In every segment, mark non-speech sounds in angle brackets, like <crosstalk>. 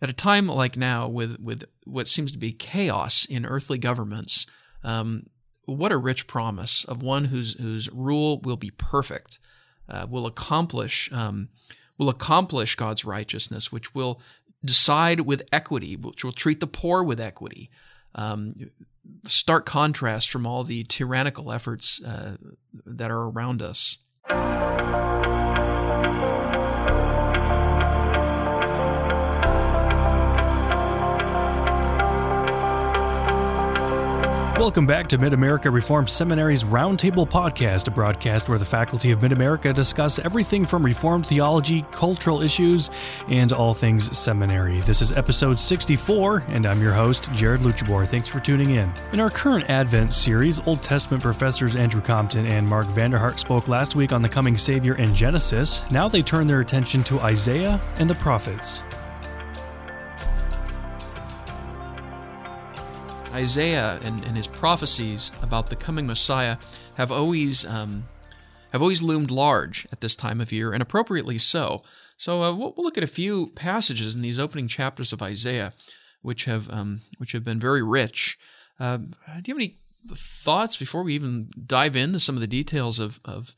at a time like now, with with what seems to be chaos in earthly governments, um, what a rich promise of one whose whose rule will be perfect, uh, will accomplish um, will accomplish God's righteousness, which will decide with equity, which will treat the poor with equity. Um, stark contrast from all the tyrannical efforts uh, that are around us. Welcome back to Mid America Reformed Seminary's Roundtable Podcast, a broadcast where the faculty of Mid America discuss everything from Reformed theology, cultural issues, and all things seminary. This is episode 64, and I'm your host, Jared Luchabor. Thanks for tuning in. In our current Advent series, Old Testament professors Andrew Compton and Mark Vanderhart spoke last week on the coming Savior in Genesis. Now they turn their attention to Isaiah and the prophets. Isaiah and, and his prophecies about the coming Messiah have always um, have always loomed large at this time of year, and appropriately so. So uh, we'll, look at a few passages in these opening chapters of Isaiah, which have um, which have been very rich. Uh, do you have any thoughts before we even dive into some of the details of, of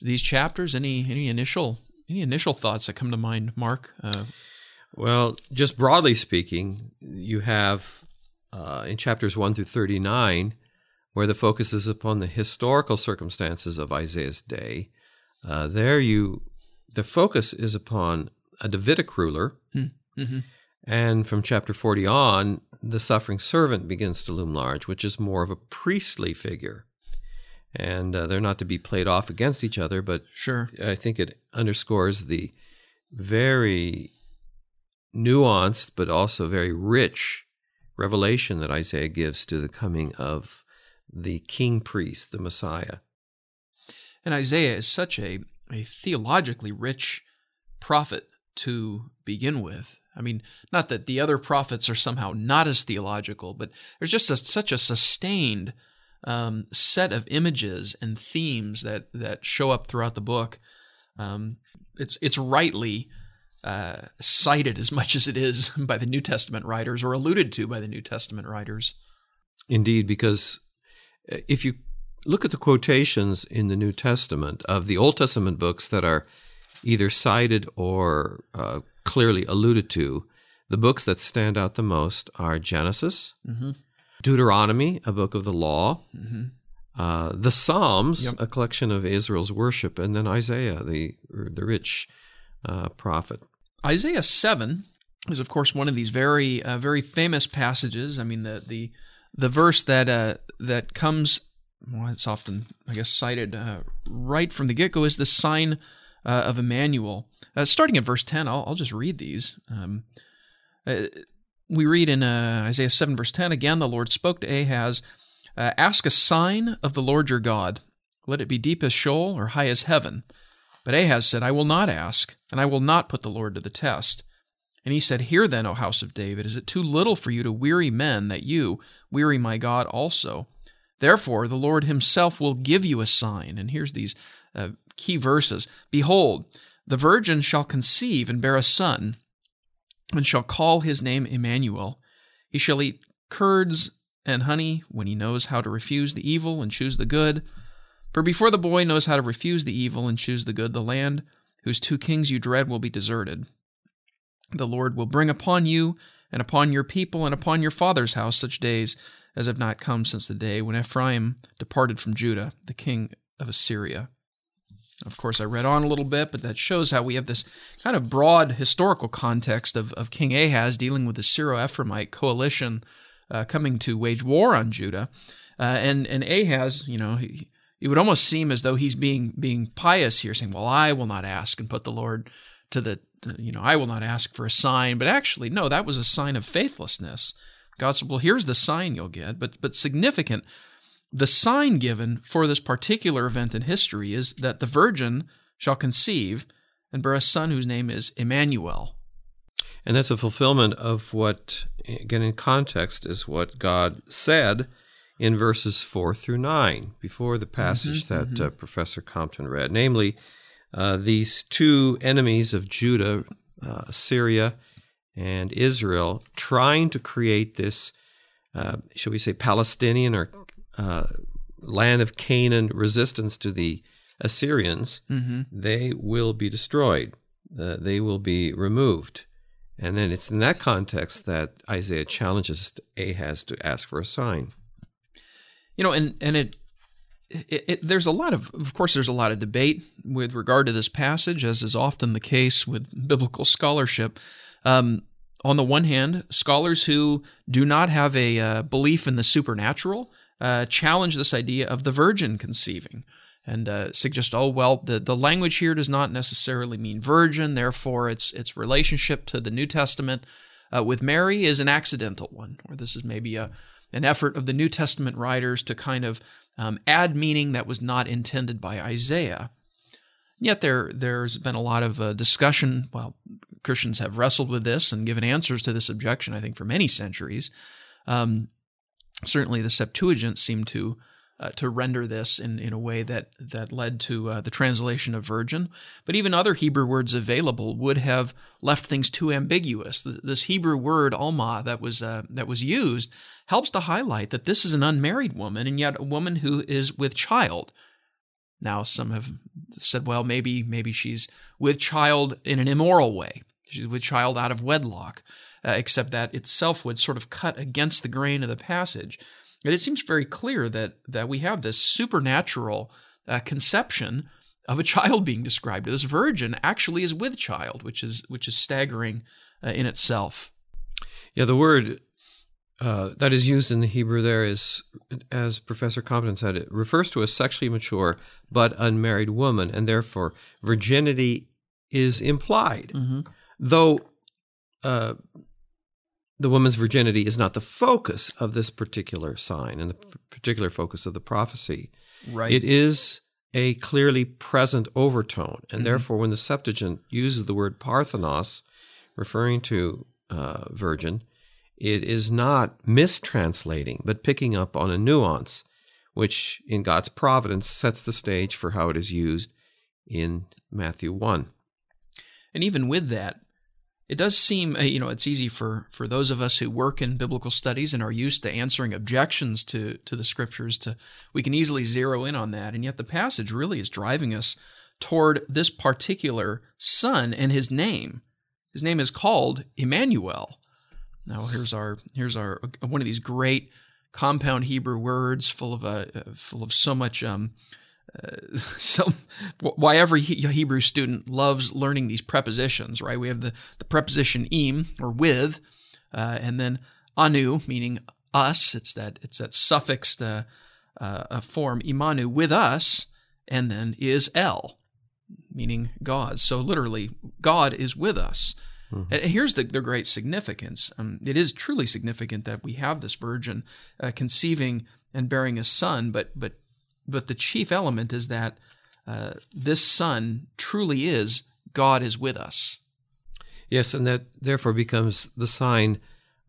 these chapters? Any any initial any initial thoughts that come to mind, Mark? Uh, well, just broadly speaking, you have uh, in chapters 1 through 39, where the focus is upon the historical circumstances of Isaiah's day. Uh, there, you the focus is upon a Davidic ruler, hmm. mm-hmm. and from chapter 40 on, the suffering servant begins to loom large, which is more of a priestly figure. And uh, they're not to be played off against each other, but sure, I think it underscores the very nuanced but also very rich revelation that Isaiah gives to the coming of the king priest, the Messiah. And Isaiah is such a, a theologically rich prophet to begin with. I mean, not that the other prophets are somehow not as theological, but there's just a, such a sustained um, set of images and themes that that show up throughout the book. Um, it's it's rightly uh, cited as much as it is <laughs> by the New Testament writers or alluded to by the New Testament writers. Indeed, because uh, if you look at the quotations in the New Testament of the Old Testament books that are either cited or uh, clearly alluded to, the books that stand out the most are Genesis, mm-hmm. Deuteronomy, a book of the law, mm-hmm. uh, the Psalms, yep. a collection of Israel's worship, and then Isaiah, the the rich uh, prophet. Isaiah 7 is, of course, one of these very, uh, very famous passages. I mean, the the the verse that uh, that comes, well, it's often, I guess, cited uh, right from the get go is the sign uh, of Emmanuel. Uh, starting at verse 10, I'll, I'll just read these. Um, uh, we read in Isaiah 7, verse 10 again, the Lord spoke to Ahaz, Ask a sign of the Lord your God. Let it be deep as Sheol or high as heaven. But Ahaz said, I will not ask, and I will not put the Lord to the test. And he said, Hear then, O house of David, is it too little for you to weary men that you weary my God also? Therefore, the Lord himself will give you a sign. And here's these uh, key verses Behold, the virgin shall conceive and bear a son, and shall call his name Emmanuel. He shall eat curds and honey when he knows how to refuse the evil and choose the good. For before the boy knows how to refuse the evil and choose the good, the land whose two kings you dread will be deserted. The Lord will bring upon you and upon your people and upon your father's house such days as have not come since the day when Ephraim departed from Judah, the king of Assyria. Of course, I read on a little bit, but that shows how we have this kind of broad historical context of, of King Ahaz dealing with the Syro Ephraimite coalition uh, coming to wage war on Judah. Uh, and, and Ahaz, you know, he, it would almost seem as though he's being being pious here, saying, "Well, I will not ask and put the Lord to the you know I will not ask for a sign." But actually, no, that was a sign of faithlessness. God said, "Well, here's the sign you'll get," but but significant. The sign given for this particular event in history is that the virgin shall conceive and bear a son whose name is Emmanuel. And that's a fulfillment of what, again, in context, is what God said in verses 4 through 9, before the passage mm-hmm, that mm-hmm. Uh, Professor Compton read. Namely, uh, these two enemies of Judah, uh, Syria and Israel trying to create this, uh, shall we say, Palestinian or uh, land of Canaan resistance to the Assyrians, Mm-hmm. they will be destroyed. They will be removed. And then it's in that context that Isaiah challenges Ahaz to ask for a sign. You know, and and it, it, it there's a lot of of course there's a lot of debate with regard to this passage, as is often the case with biblical scholarship. Um, on the one hand, scholars who do not have a uh, belief in the supernatural uh, challenge this idea of the virgin conceiving and uh, suggest, oh well, the, the language here does not necessarily mean virgin, therefore its its relationship to the New Testament uh, with Mary is an accidental one, or this is maybe a an effort of the New Testament writers to kind of um, add meaning that was not intended by Isaiah. Yet there there's been a lot of uh, discussion. Well, Christians have wrestled with this and given answers to this objection. I think for many centuries. Um, certainly, the Septuagint seemed to uh, to render this in, in a way that that led to uh, the translation of virgin. But even other Hebrew words available would have left things too ambiguous. This Hebrew word "alma" that was uh, that was used helps to highlight that this is an unmarried woman, and yet a woman who is with child. Now, some have said, well, maybe maybe she's with child in an immoral way. She's with child out of wedlock, uh, except that itself would sort of cut against the grain of the passage. And it seems very clear that that we have this supernatural uh, conception of a <laughs> child being described. This virgin actually is with child, which is which is staggering uh, in itself. Yeah, the word uh, that is used in the Hebrew there is, as Professor Compton said, it refers to a sexually mature but unmarried woman, and therefore virginity is implied. Mm-hmm. Though uh, the woman's virginity is not the focus of this particular sign and the particular focus of the prophecy. Right. It is a clearly present overtone, and Mhm. therefore, when the Septuagint uses the word parthenos, referring to uh, virgin, it is not mistranslating, but picking up on a nuance, which in God's providence sets the stage for how it is used in Matthew 1. And even with that, it does seem, uh, you know, it's easy for, for those of us who work in biblical studies and are used to answering objections to, to the scriptures to, we can easily zero in on that. And yet the passage really is driving us toward this particular son and his name. His name is called Emmanuel. Now here's our, here's our, one of these great compound Hebrew words full of, uh, full of so much, um, <laughs> uh, so why every Hebrew student loves learning these prepositions, right? We have the, the preposition im or with, uh, and then anu meaning us. It's that it's that suffixed uh, uh, form imanu with us, and then is el meaning God. So literally, God is with us. Mm-hmm. And here's the, the great significance. Um, it is truly significant that we have this virgin uh, conceiving and bearing a son, but but but the chief element is that uh, this son truly is God is with us. Yes, and that therefore becomes the sign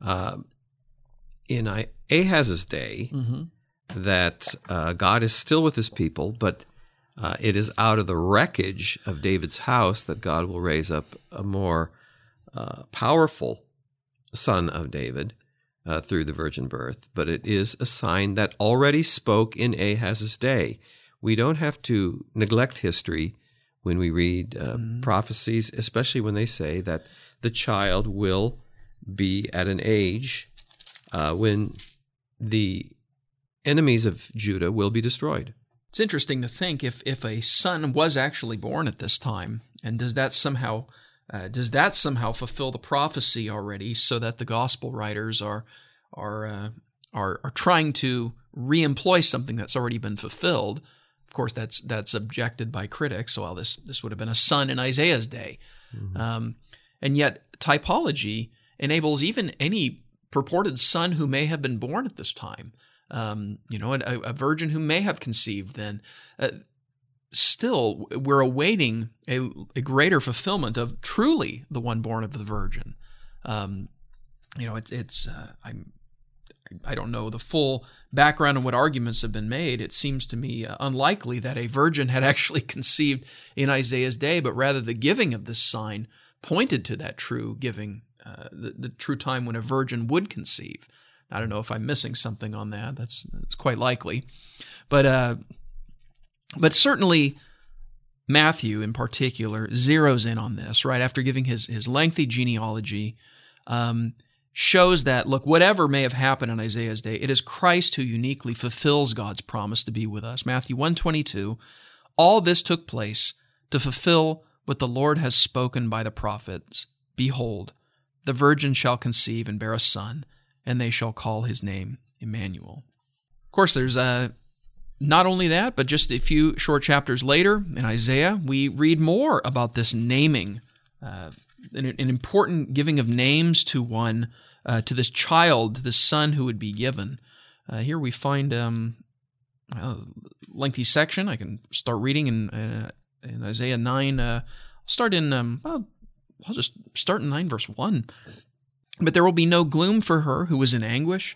uh, in Ahaz's day Mm-hmm. that uh, God is still with his people, but uh, it is out of the wreckage of David's house that God will raise up a more uh, powerful son of David uh, through the virgin birth. But it is a sign that already spoke in Ahaz's day. We don't have to neglect history when we read uh, Mhm. prophecies, especially when they say that the child will be at an age uh, when the enemies of Judah will be destroyed. It's interesting to think if if a son was actually born at this time, and does that somehow uh, does that somehow fulfill the prophecy already, so that the gospel writers are are uh, are are trying to reemploy something that's already been fulfilled? Of course, that's that's objected by critics. Well, this this would have been a son in Isaiah's day, um, and yet typology enables even any purported son who may have been born at this time um, you know, a, a virgin who may have conceived then. Uh, still, we're awaiting a, a greater fulfillment of truly the one born of the virgin. Um, you know, it's it's uh, I'm I don't know the full background of what arguments have been made. It seems to me uh, unlikely that a virgin had <laughs> actually conceived in Isaiah's day, but rather the giving of this sign pointed to that true giving uh, the, the true time when a virgin would conceive. I don't know if I'm missing something on that. That's, that's quite likely, but uh, but certainly Matthew in particular zeroes in on this right after giving his his lengthy genealogy. Um, shows that look whatever may have happened in Isaiah's day it is Christ who uniquely fulfills God's promise to be with us Matthew 122 all this took place to fulfill what the Lord has spoken by the prophets behold the virgin shall conceive and bear a son and they shall call his name Emmanuel of course there's a not only that but just a few short chapters later in Isaiah we read more about this naming uh, an, an, important giving of names to one, uh, to this child, this son who would be given. Uh, here we find um, a lengthy section. I can start reading in, uh, in Isaiah 9. Uh, I'll start in, um, well, I'll just start in 9 verse 1. But there will be no gloom for her who was in anguish.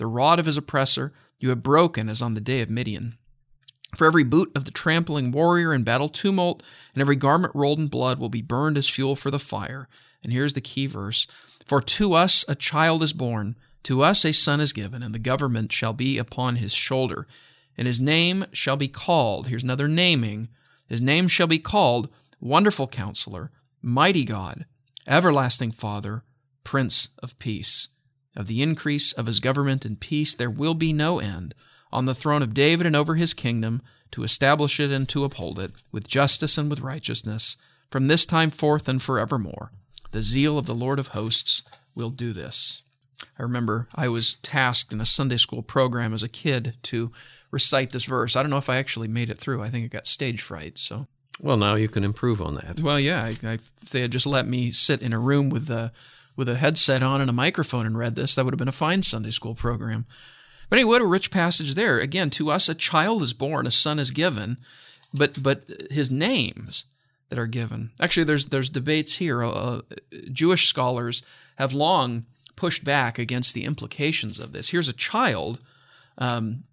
the rod of his oppressor, you have broken as on the day of Midian. For every boot of the trampling warrior in battle tumult, and every garment rolled in blood will be burned as fuel for the fire. And here's the key verse For to us a child is born, to us a son is given, and the government shall be upon his shoulder. And his name shall be called, here's another naming, his name shall be called Wonderful Counselor, Mighty God, Everlasting Father, Prince of Peace. Of the increase of his government and peace there will be no end on the throne of David and over his kingdom, to establish it and to uphold it, with justice and with righteousness, from this time forth and forevermore. The zeal of the Lord of hosts will do this. I remember I was tasked in a Sunday school program as a kid to recite this verse. I don't know if I actually made it through. I think I got stage fright, so. Well, now you can improve on that. Well, yeah, I, I, if they had just let me sit in a room with a with a headset on and a microphone and read this, that would have been a fine Sunday school program. But anyway, what a rich passage there. Again, to us a child is born, a son is given, but but his names that are given. Actually, there's there's debates here. Uh, Jewish scholars have long pushed back against the implications of this. Here's a child um,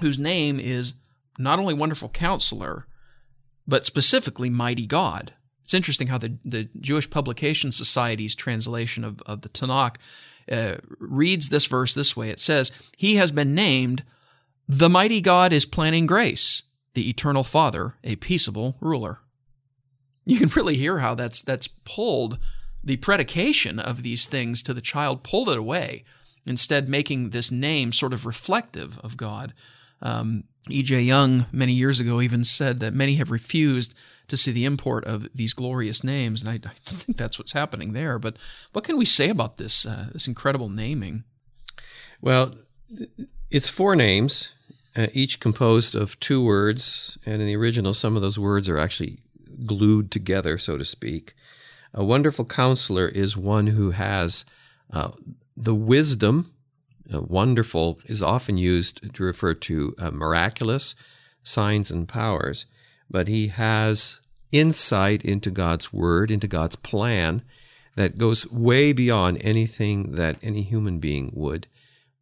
whose name is not only Wonderful Counselor, but specifically Mighty God. It's interesting how the, the Jewish Publication Society's translation of, of the Tanakh uh, reads this verse this way it says, He has been named, the mighty God is planning grace, the eternal Father, a peaceable ruler. You can really hear how that's that's pulled the predication of these things to the child, pulled it away, instead making this name sort of reflective of God. Um, E.J. Young, many years ago, even said that many have refused to see the import of these glorious names, and I, I think that's what's happening there. But what can we say about this uh, this incredible naming? Well, it's four names, uh, each composed of two words, and in the original, some of those words are actually glued together, so to speak. A wonderful counselor is one who has uh, the wisdom. Uh, wonderful is often used to refer to uh, miraculous signs and powers but he has insight into God's word, into God's plan that goes way beyond anything that any human being would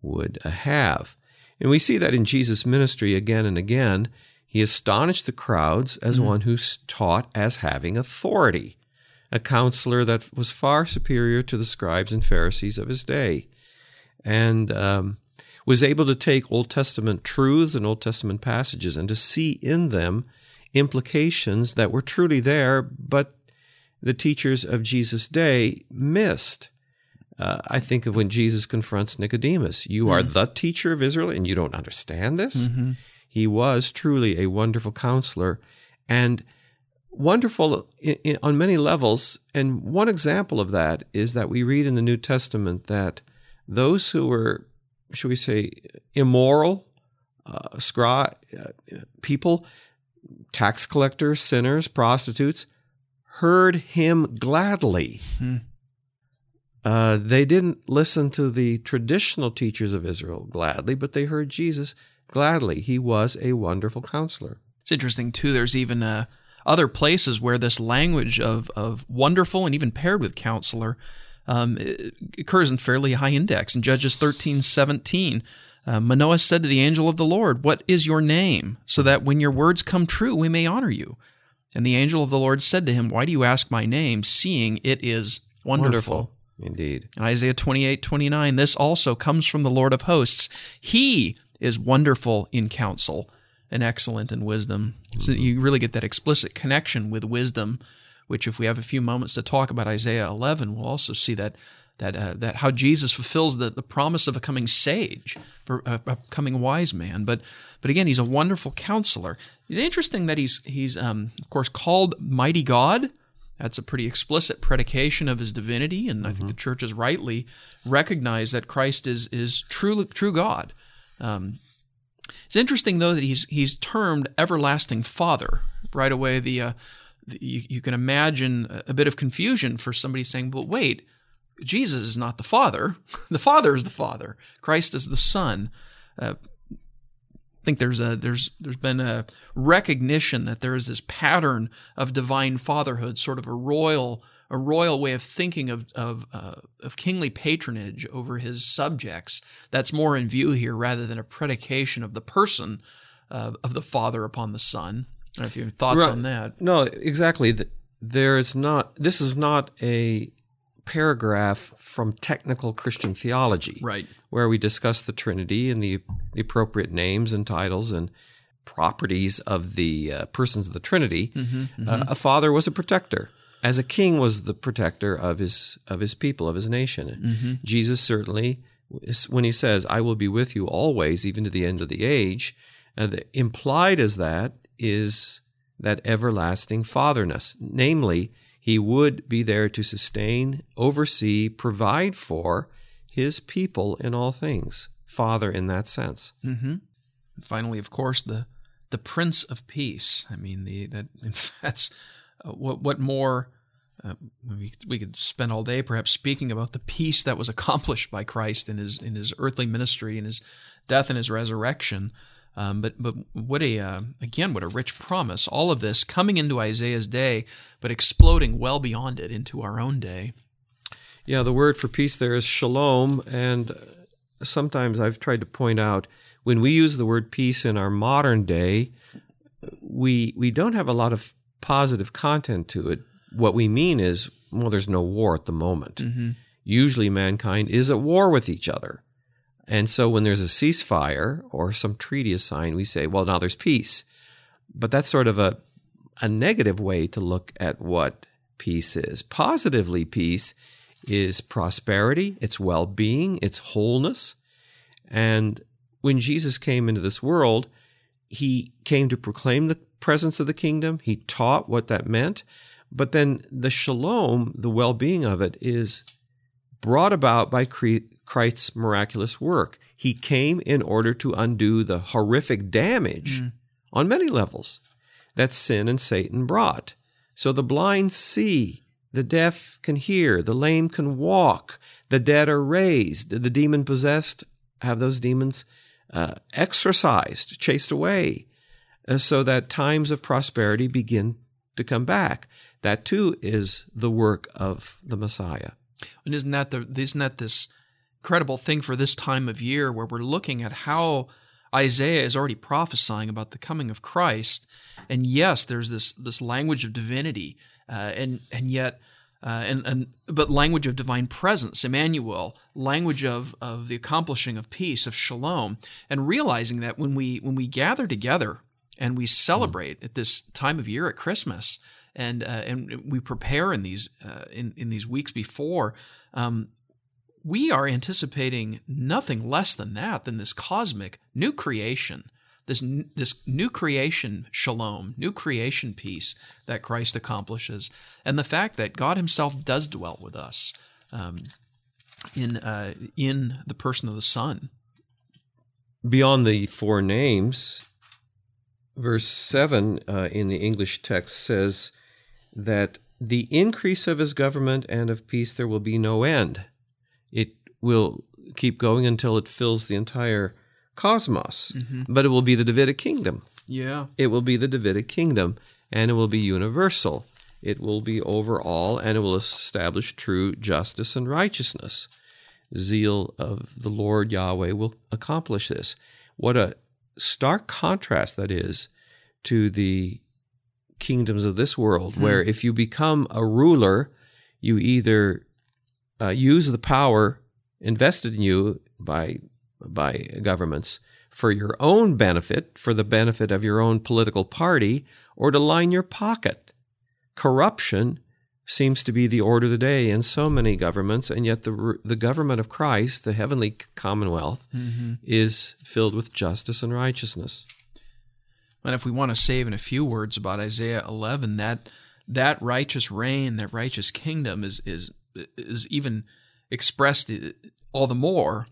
would uh, have. And we see that in Jesus' ministry again and again. He astonished the crowds as mm-hmm. one who's taught as having authority, a counselor that was far superior to the scribes and Pharisees of his day, and um, was able to take Old Testament truths and Old Testament passages and to see in them implications that were truly there, but the teachers of Jesus' day missed. Uh, I think of when Jesus confronts Nicodemus. You are the teacher of Israel and you don't understand this? Mm-hmm. He was truly a wonderful counselor and wonderful in, in, on many levels. And one example of that is that we read in the New Testament that those who were, should we say, immoral, uh, scry, uh, people, tax collectors, sinners, prostitutes, heard him gladly. Hmm. Uh, they didn't listen to the traditional teachers of Israel gladly, but they heard Jesus gladly. He was a wonderful counselor. It's interesting too. There's even uh, other places where this language of of wonderful and even paired with counselor um, occurs in fairly high index. In Judges 13, 17, uh, Manoah said to the angel of the Lord, What is your name? So that when your words come true, we may honor you. And the angel of the Lord said to him, Why do you ask my name, seeing it is wonderful? Wonderful. Indeed. In Isaiah 28, 29, this also comes from the Lord of hosts. He is wonderful in counsel and excellent in wisdom. So you really get that explicit connection with wisdom, which if we have a few moments to talk about Isaiah 11, we'll also see that that uh, that how Jesus fulfills the, the promise of a coming sage, a, a coming wise man. But but again, he's a wonderful counselor. It's interesting that he's he's um, of course called mighty God. That's a pretty explicit predication of his divinity, and I think the church has rightly recognized that Christ is is true true God. Um, it's interesting though that he's he's termed everlasting Father. Right away, the, uh, the you, you can imagine a, a bit of confusion for somebody saying, "But wait, Jesus is not the Father. <laughs> the Father is the Father. Christ is the Son." Uh, I think there's a there's there's been a recognition that there is this pattern of divine fatherhood, sort of a royal a royal way of thinking of of, uh, of kingly patronage over his subjects. That's more in view here rather than a predication of the person uh, of the father upon the son. I don't know if you have thoughts Right. on that. No, exactly. Th- There is not. This is not a paragraph from technical Christian theology, Right. where we discuss the Trinity and the, the appropriate names and titles and properties of the uh, persons of the Trinity. Mm-hmm, Uh, a father was a protector, as a king was the protector of his of his people, of his nation. Mm-hmm. Jesus certainly, when he says, "I will be with you always, even to the end of the age," uh, the, implied as that is that everlasting fatherness, namely, he would be there to sustain, oversee, provide for his people in all things. Father in that sense. Mm-hmm. Finally, of course, the the Prince of Peace. I mean, the that <laughs> that's uh, what what more. Uh, we, we could spend all day perhaps speaking about the peace that was accomplished by Christ in his in his earthly ministry in his death and his resurrection. Um, but but what a uh, again what a rich promise! All of this coming into Isaiah's day, but exploding well beyond it into our own day. Yeah, the word for peace there is shalom. And sometimes I've tried to point out when we use the word peace in our modern day, we we don't have a lot of positive content to it. What we mean is, well, there's no war at the moment. Mm-hmm. Usually, mankind is at war with each other. And so when there's a ceasefire or some treaty is signed, we say, well, now there's peace. But that's sort of a, a negative way to look at what peace is. Positively, peace is prosperity, it's well being, it's wholeness. And when Jesus came into this world, he came to proclaim the presence of the kingdom, he taught what that meant. But then the shalom, the well being of it, is brought about by Cre- Christ's miraculous work. He came in order to undo the horrific damage on many levels that sin and Satan brought. So the blind see, the deaf can hear, the lame can walk, the dead are raised, the demon possessed have those demons uh, exorcised, chased away, uh, so that times of prosperity begin to come back. That too is the work of the Messiah. And isn't that the isn't that this incredible thing for this time of year where we're looking at how Isaiah is already prophesying about the coming of Christ, and yes, there's this this language of divinity, uh, and and yet. Uh, and, and but language of divine presence, Emmanuel, language of, of the accomplishing of peace, of shalom, and realizing that when we when we gather together and we celebrate at this time of year at Christmas, and uh, and we prepare in these uh, in in these weeks before, um, we are anticipating nothing less than that than this cosmic new creation, this this new creation shalom, new creation peace that Christ accomplishes, and the fact that God Himself does dwell with us um, in uh, in the person of the Son. Beyond the four names, verse 7 uh, in the English text says that the increase of his government and of peace there will be no end. Will keep going until it fills the entire cosmos. Mhm. But it will be the Davidic kingdom. Yeah. It will be the Davidic kingdom, and it will be universal. It will be over all, and it will establish true justice and righteousness. Zeal of the Lord Yahweh will accomplish this. What a stark contrast that is to the kingdoms of this world, where if you become a ruler, you either uh, use the power invested in you by by governments for your own benefit, for the benefit of your own political party, or to line your pocket. Corruption seems to be the order of the day in so many governments, and yet the the government of Christ, the heavenly commonwealth, Mm-hmm. is filled with justice and righteousness. And if we want to save in a few words about Isaiah 11, that that righteous reign, that righteous kingdom is is is even expressed all the more,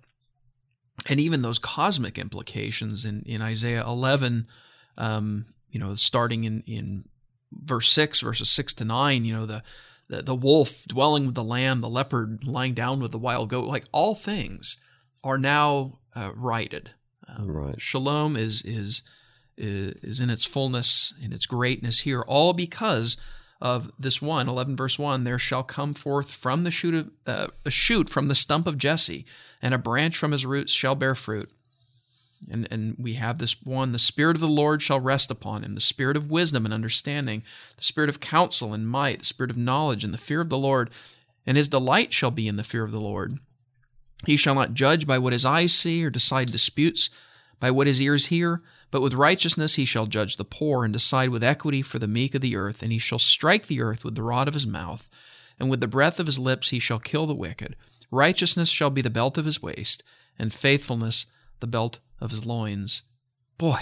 and even those cosmic implications in in Isaiah 11, um, you know, starting in in verse six, verses six to nine, you know, the the, the wolf dwelling with the lamb, the leopard lying down with the wild goat, like all things are now uh, righted. Um, Right. Shalom is is is in its fullness, in its greatness here, all because of this one, 11 verse 1, there shall come forth from the shoot of, uh, a shoot from the stump of Jesse, and a branch from his roots shall bear fruit. And, and we have this one, the Spirit of the Lord shall rest upon him, the Spirit of wisdom and understanding, the Spirit of counsel and might, the Spirit of knowledge and the fear of the Lord. And his delight shall be in the fear of the Lord. He shall not judge by what his eyes see, or decide disputes by what his ears hear, but with righteousness he shall judge the poor, and decide with equity for the meek of the earth. And he shall strike the earth with the rod of his mouth, and with the breath of his lips he shall kill the wicked. Righteousness shall be the belt of his waist, and faithfulness the belt of his loins. Boy,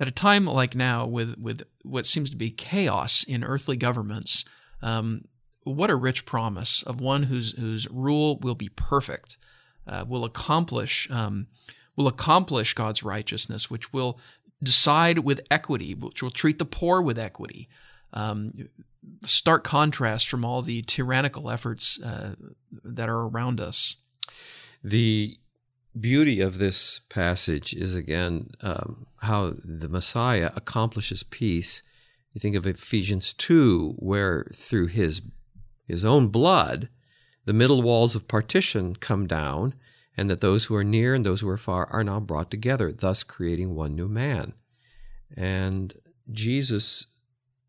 at a time like now, with, with what seems to be chaos in earthly governments, um, what a rich promise of one whose whose rule will be perfect, uh, will accomplish um, will accomplish God's righteousness, which will decide with equity, which will treat the poor with equity. Um, stark contrast from all the tyrannical efforts uh, that are around us. The beauty of this passage is again um, how the Messiah accomplishes peace. You think of Ephesians 2, where through his, his own blood, the middle walls of partition come down, and that those who are near and those who are far are now brought together, thus creating one new man. And Jesus,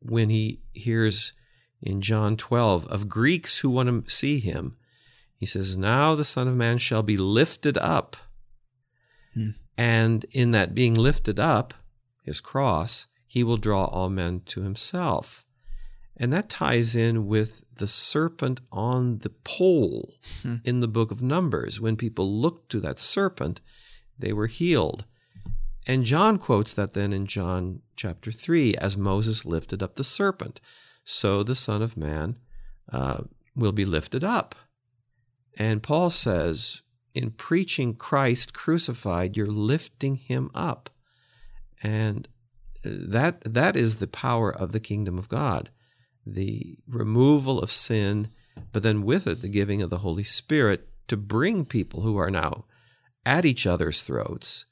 when he hears in John 12 of Greeks who want to see him, he says, Now the Son of Man shall be lifted up. Hmm. And in that being lifted up, his cross, he will draw all men to himself. And that ties in with the serpent on the pole Hmm. in the book of Numbers. When people looked to that serpent, they were healed. And John quotes that then in John chapter 3 as Moses lifted up the serpent, so the Son of Man uh, will be lifted up. And Paul says, in preaching Christ crucified, you're lifting him up. And that that is the power of the kingdom of God. The removal of sin, but then with it the giving of the Holy Spirit to bring people who are now at each other's throats,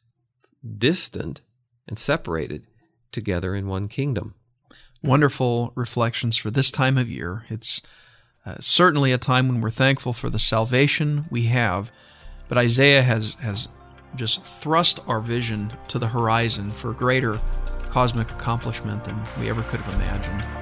distant and separated, together in one kingdom. Wonderful reflections for this time of year. It's uh, certainly a time when we're thankful for the salvation we have, but Isaiah has has just thrust our vision to the horizon for greater cosmic accomplishment than we ever could have imagined.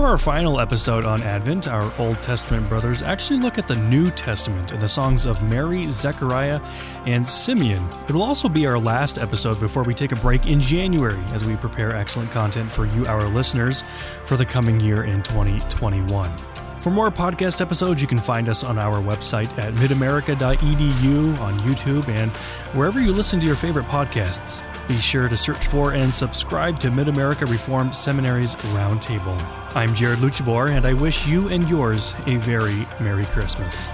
For our final episode on Advent, our Old Testament brothers actually look at the New Testament and the songs of Mary, Zechariah, and Simeon. It will also be our last episode before we take a break in January as we prepare excellent content for you, our listeners, for the coming year in 2021. For more podcast episodes, you can find us on our website at midamerica.edu, on YouTube, and wherever you listen to your favorite podcasts. Be sure to search for and subscribe to Mid America Reformed Seminary's Roundtable. I'm Jared Luchabor, and I wish you and yours a very Merry Christmas.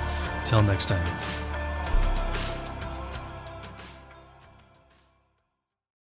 Till next time.